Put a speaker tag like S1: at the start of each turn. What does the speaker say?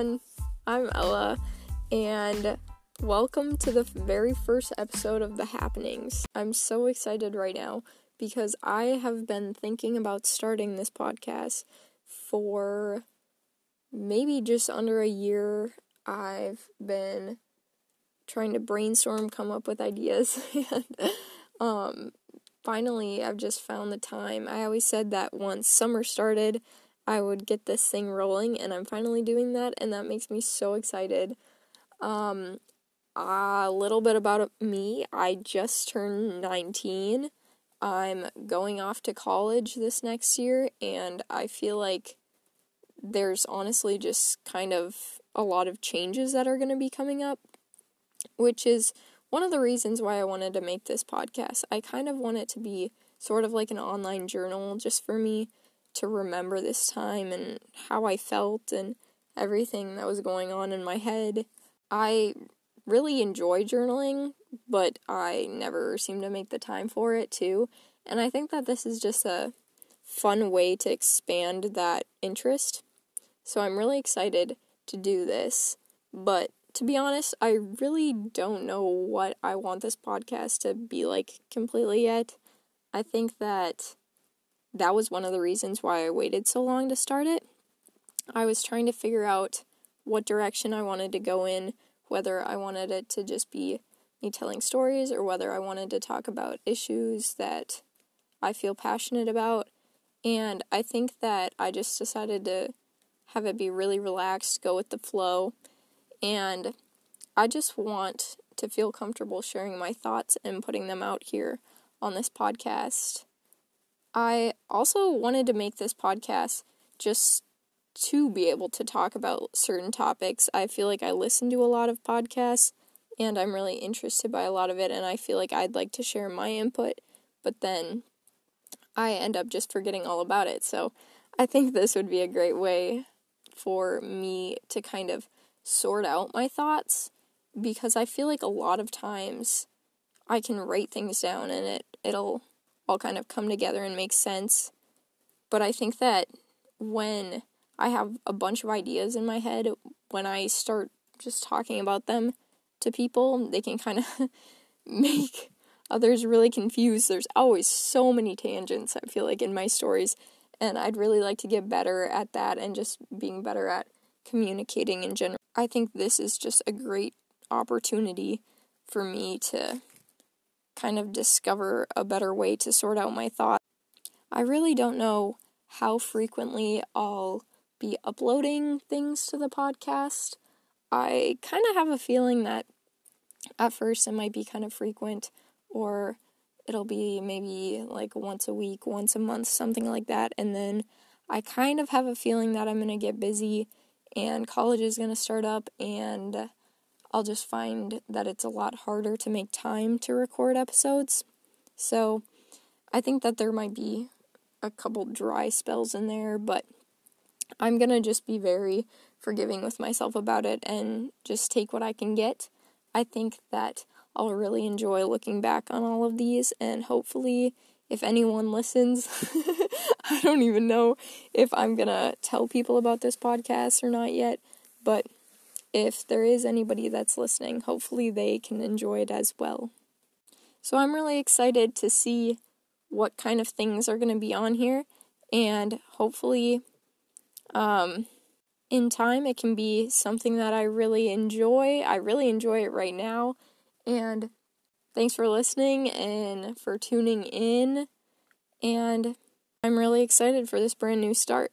S1: everyone. I'm Ella, and welcome to the very first episode of The Happenings. I'm so excited right now because I have been thinking about starting this podcast for maybe just under a year. I've been trying to brainstorm, come up with ideas, and um, finally, I've just found the time. I always said that once summer started, I would get this thing rolling, and I'm finally doing that, and that makes me so excited. Um, a little bit about me I just turned 19. I'm going off to college this next year, and I feel like there's honestly just kind of a lot of changes that are going to be coming up, which is one of the reasons why I wanted to make this podcast. I kind of want it to be sort of like an online journal just for me to remember this time and how I felt and everything that was going on in my head. I really enjoy journaling, but I never seem to make the time for it too. And I think that this is just a fun way to expand that interest. So I'm really excited to do this. But to be honest, I really don't know what I want this podcast to be like completely yet. I think that that was one of the reasons why I waited so long to start it. I was trying to figure out what direction I wanted to go in, whether I wanted it to just be me telling stories or whether I wanted to talk about issues that I feel passionate about. And I think that I just decided to have it be really relaxed, go with the flow. And I just want to feel comfortable sharing my thoughts and putting them out here on this podcast. I also wanted to make this podcast just to be able to talk about certain topics. I feel like I listen to a lot of podcasts and I'm really interested by a lot of it, and I feel like I'd like to share my input, but then I end up just forgetting all about it. So I think this would be a great way for me to kind of sort out my thoughts because I feel like a lot of times I can write things down and it it'll all kind of come together and make sense. But I think that when I have a bunch of ideas in my head, when I start just talking about them to people, they can kind of make others really confused. There's always so many tangents, I feel like, in my stories. And I'd really like to get better at that and just being better at communicating in general. I think this is just a great opportunity for me to kind of discover a better way to sort out my thoughts. I really don't know how frequently I'll be uploading things to the podcast. I kind of have a feeling that at first it might be kind of frequent or it'll be maybe like once a week, once a month, something like that. And then I kind of have a feeling that I'm going to get busy and college is going to start up and I'll just find that it's a lot harder to make time to record episodes. So I think that there might be a couple dry spells in there, but I'm going to just be very forgiving with myself about it and just take what I can get. I think that I'll really enjoy looking back on all of these and hopefully if anyone listens, I don't even know if I'm to tell people about this podcast or not yet, but if there is anybody that's listening, hopefully they can enjoy it as well. So I'm really excited to see what kind of things are going to be on here, and hopefully, um, in time, it can be something that I really enjoy. I really enjoy it right now, and thanks for listening and for tuning in. And I'm really excited for this brand new start.